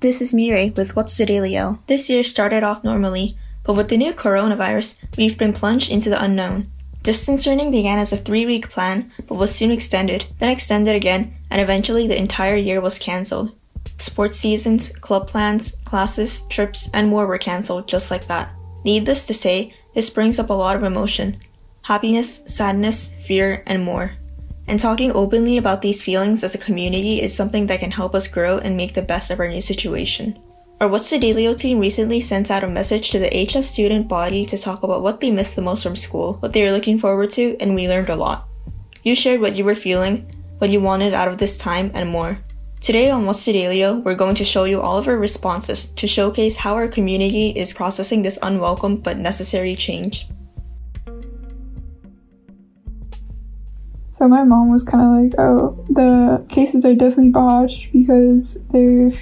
This is Mireille with What's the Delio. This year started off normally, but with the new coronavirus, we've been plunged into the unknown. Distance learning began as a three week plan, but was soon extended, then extended again, and eventually the entire year was cancelled. Sports seasons, club plans, classes, trips, and more were cancelled just like that. Needless to say, this brings up a lot of emotion happiness, sadness, fear, and more. And talking openly about these feelings as a community is something that can help us grow and make the best of our new situation. Our What's the Delio team recently sent out a message to the HS student body to talk about what they missed the most from school, what they are looking forward to, and we learned a lot. You shared what you were feeling, what you wanted out of this time, and more. Today on What's the Delio, we're going to show you all of our responses to showcase how our community is processing this unwelcome but necessary change. So my mom was kind of like, oh, the cases are definitely botched because there's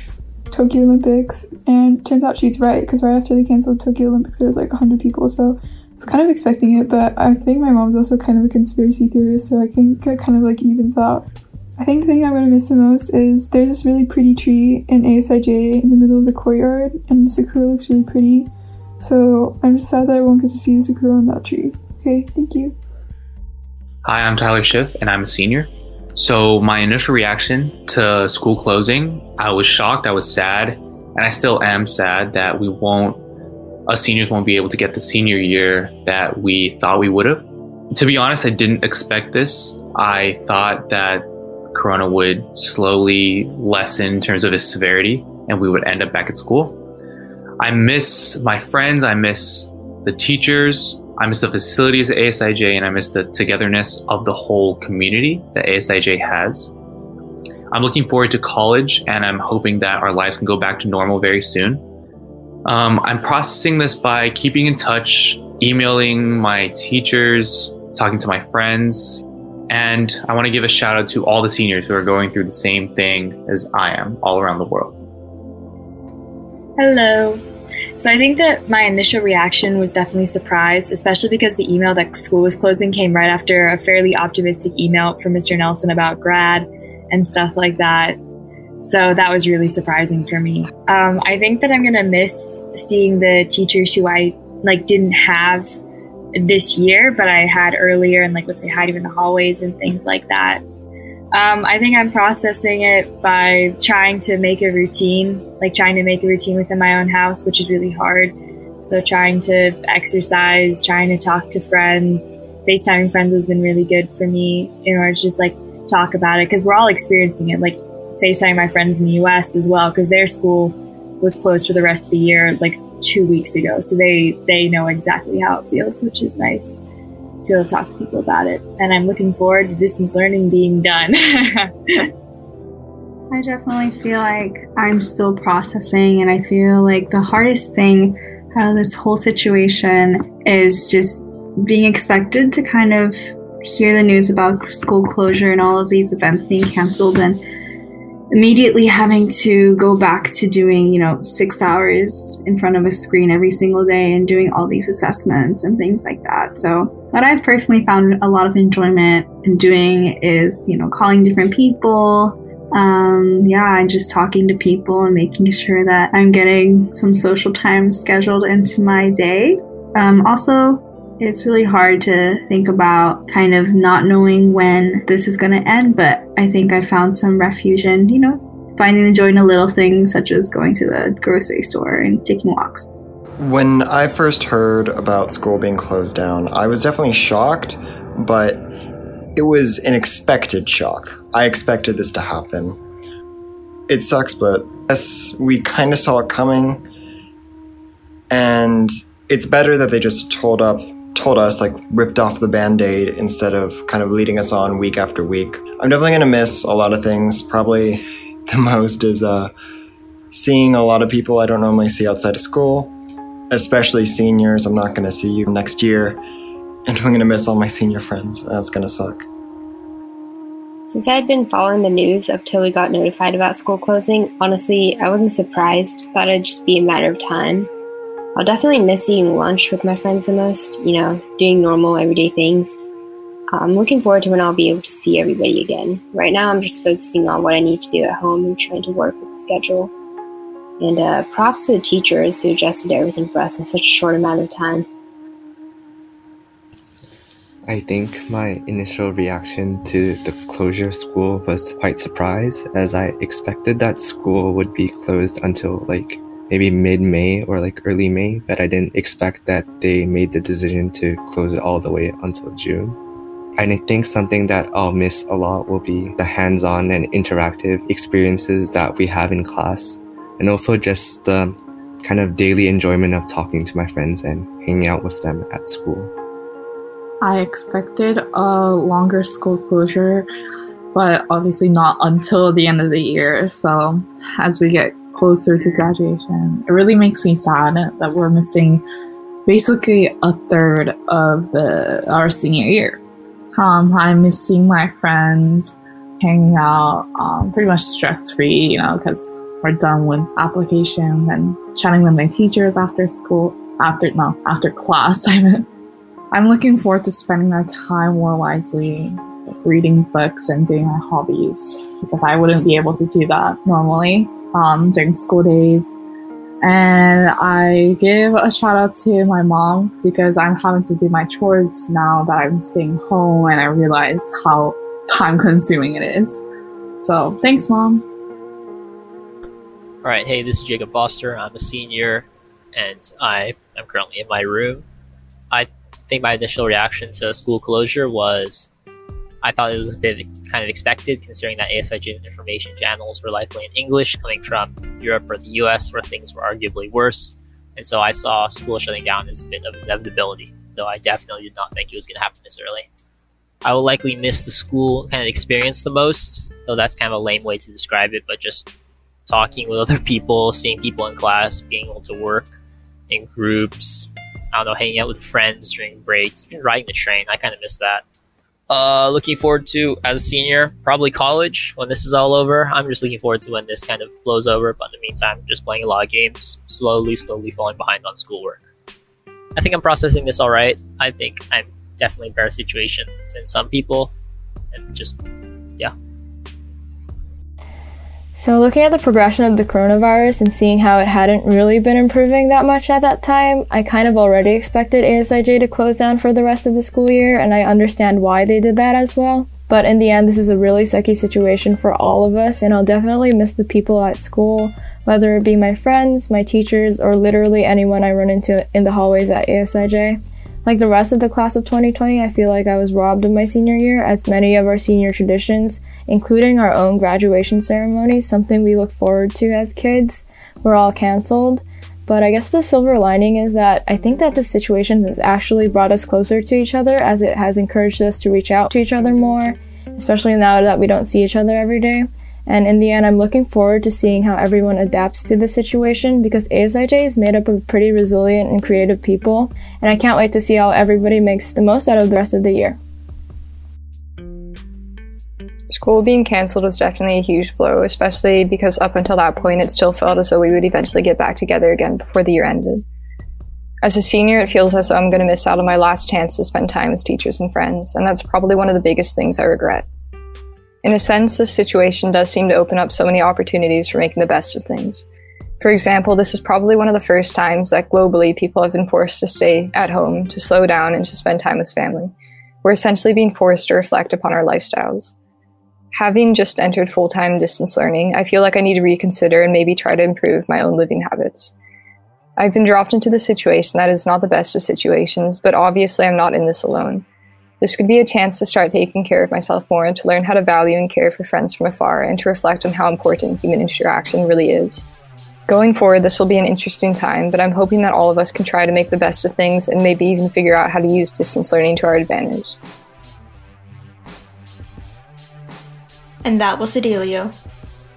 Tokyo Olympics. And turns out she's right because right after they canceled Tokyo Olympics, there was like 100 people. So I was kind of expecting it, but I think my mom's also kind of a conspiracy theorist, so I think kind of like evens out. I think the thing I'm to miss the most is there's this really pretty tree in ASIJ in the middle of the courtyard, and the sakura looks really pretty. So I'm just sad that I won't get to see the sakura on that tree. Okay, thank you. Hi, I'm Tyler Schiff, and I'm a senior. So, my initial reaction to school closing, I was shocked, I was sad, and I still am sad that we won't, us seniors won't be able to get the senior year that we thought we would have. To be honest, I didn't expect this. I thought that Corona would slowly lessen in terms of its severity and we would end up back at school. I miss my friends, I miss the teachers, I miss the facilities at ASIJ and I miss the togetherness of the whole community that ASIJ has. I'm looking forward to college and I'm hoping that our lives can go back to normal very soon. Um, I'm processing this by keeping in touch, emailing my teachers, talking to my friends, and I want to give a shout out to all the seniors who are going through the same thing as I am all around the world. Hello. So I think that my initial reaction was definitely surprise, especially because the email that school was closing came right after a fairly optimistic email from Mr. Nelson about grad and stuff like that. So that was really surprising for me. Um, I think that I'm gonna miss seeing the teachers who I like didn't have this year, but I had earlier, and like let's say hiding in the hallways and things like that. Um, I think I'm processing it by trying to make a routine, like trying to make a routine within my own house, which is really hard. So trying to exercise, trying to talk to friends, FaceTiming friends has been really good for me in order to just like talk about it because we're all experiencing it. Like FaceTiming my friends in the US as well because their school was closed for the rest of the year like two weeks ago. So they, they know exactly how it feels, which is nice to talk to people about it. And I'm looking forward to distance learning being done. I definitely feel like I'm still processing, and I feel like the hardest thing out of this whole situation is just being expected to kind of hear the news about school closure and all of these events being canceled and immediately having to go back to doing, you know, six hours in front of a screen every single day and doing all these assessments and things like that. So, what I've personally found a lot of enjoyment in doing is, you know, calling different people. Um, yeah, and just talking to people and making sure that I'm getting some social time scheduled into my day. Um, also, it's really hard to think about kind of not knowing when this is going to end, but I think I found some refuge in, you know, finding the joy in a little things such as going to the grocery store and taking walks. When I first heard about school being closed down, I was definitely shocked, but it was an expected shock. I expected this to happen. It sucks, but we kind of saw it coming, and it's better that they just told up told us, like ripped off the band aid instead of kind of leading us on week after week. I'm definitely going to miss a lot of things. Probably the most is uh, seeing a lot of people I don't normally see outside of school, especially seniors. I'm not going to see you next year, and I'm going to miss all my senior friends. That's going to suck. Since I had been following the news up till we got notified about school closing, honestly, I wasn't surprised. Thought it'd just be a matter of time. I'll definitely miss eating lunch with my friends the most, you know, doing normal everyday things. I'm looking forward to when I'll be able to see everybody again. Right now, I'm just focusing on what I need to do at home and trying to work with the schedule. And uh, props to the teachers who adjusted everything for us in such a short amount of time. I think my initial reaction to the closure of school was quite surprised, as I expected that school would be closed until like maybe mid May or like early May, but I didn't expect that they made the decision to close it all the way until June. And I think something that I'll miss a lot will be the hands on and interactive experiences that we have in class, and also just the kind of daily enjoyment of talking to my friends and hanging out with them at school. I expected a longer school closure, but obviously not until the end of the year. So, as we get closer to graduation, it really makes me sad that we're missing basically a third of the our senior year. Um, I'm missing my friends, hanging out, um, pretty much stress free, you know, because we're done with applications and chatting with my teachers after school. After no, after class. I'm looking forward to spending my time more wisely, like reading books and doing my hobbies, because I wouldn't be able to do that normally um, during school days. And I give a shout out to my mom because I'm having to do my chores now that I'm staying home and I realize how time consuming it is. So thanks, mom. All right, hey, this is Jacob Foster. I'm a senior and I am currently in my room. I think my initial reaction to school closure was I thought it was a bit kind of expected considering that ASIJ's information channels were likely in English coming from Europe or the US where things were arguably worse. And so I saw school shutting down as a bit of inevitability, though I definitely did not think it was going to happen this early. I will likely miss the school kind of experience the most, though that's kind of a lame way to describe it, but just talking with other people, seeing people in class, being able to work in groups, I don't know, hanging out with friends during breaks, even riding the train. I kind of miss that. Uh, looking forward to as a senior, probably college when this is all over. I'm just looking forward to when this kind of blows over. But in the meantime, just playing a lot of games, slowly, slowly falling behind on schoolwork. I think I'm processing this all right. I think I'm definitely in a better situation than some people, and just yeah. So, looking at the progression of the coronavirus and seeing how it hadn't really been improving that much at that time, I kind of already expected ASIJ to close down for the rest of the school year, and I understand why they did that as well. But in the end, this is a really sucky situation for all of us, and I'll definitely miss the people at school, whether it be my friends, my teachers, or literally anyone I run into in the hallways at ASIJ. Like the rest of the class of 2020, I feel like I was robbed of my senior year, as many of our senior traditions, including our own graduation ceremony, something we look forward to as kids, were all cancelled. But I guess the silver lining is that I think that this situation has actually brought us closer to each other as it has encouraged us to reach out to each other more, especially now that we don't see each other every day. And in the end, I'm looking forward to seeing how everyone adapts to the situation because ASIJ is made up of pretty resilient and creative people, and I can't wait to see how everybody makes the most out of the rest of the year. School being cancelled was definitely a huge blow, especially because up until that point it still felt as though we would eventually get back together again before the year ended. As a senior, it feels as though I'm going to miss out on my last chance to spend time with teachers and friends, and that's probably one of the biggest things I regret. In a sense, this situation does seem to open up so many opportunities for making the best of things. For example, this is probably one of the first times that globally people have been forced to stay at home, to slow down, and to spend time with family. We're essentially being forced to reflect upon our lifestyles. Having just entered full time distance learning, I feel like I need to reconsider and maybe try to improve my own living habits. I've been dropped into the situation that is not the best of situations, but obviously I'm not in this alone. This could be a chance to start taking care of myself more and to learn how to value and care for friends from afar and to reflect on how important human interaction really is. Going forward, this will be an interesting time, but I'm hoping that all of us can try to make the best of things and maybe even figure out how to use distance learning to our advantage. And that was Adelio.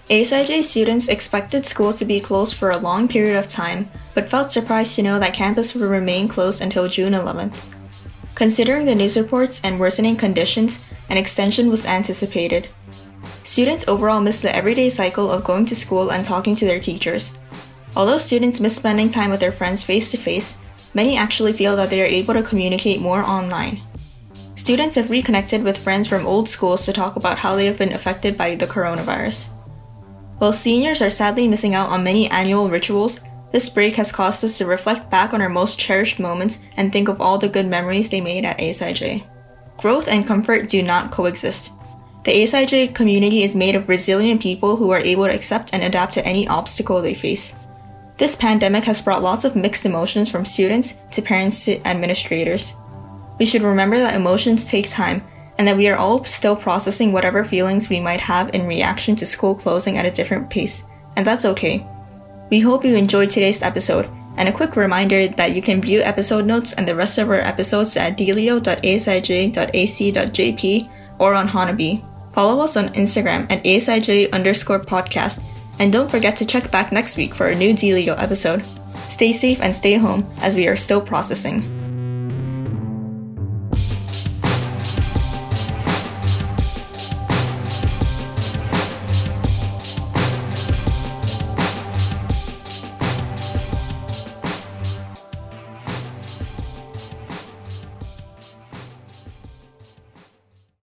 ASIJ students expected school to be closed for a long period of time, but felt surprised to know that campus would remain closed until June 11th. Considering the news reports and worsening conditions, an extension was anticipated. Students overall miss the everyday cycle of going to school and talking to their teachers. Although students miss spending time with their friends face to face, many actually feel that they are able to communicate more online. Students have reconnected with friends from old schools to talk about how they have been affected by the coronavirus. While seniors are sadly missing out on many annual rituals, this break has caused us to reflect back on our most cherished moments and think of all the good memories they made at ASIJ. Growth and comfort do not coexist. The ASIJ community is made of resilient people who are able to accept and adapt to any obstacle they face. This pandemic has brought lots of mixed emotions from students to parents to administrators. We should remember that emotions take time and that we are all still processing whatever feelings we might have in reaction to school closing at a different pace, and that's okay. We hope you enjoyed today's episode, and a quick reminder that you can view episode notes and the rest of our episodes at delio.asij.ac.jp or on Hanabi. Follow us on Instagram at asij underscore podcast, and don't forget to check back next week for a new Delio episode. Stay safe and stay home as we are still processing.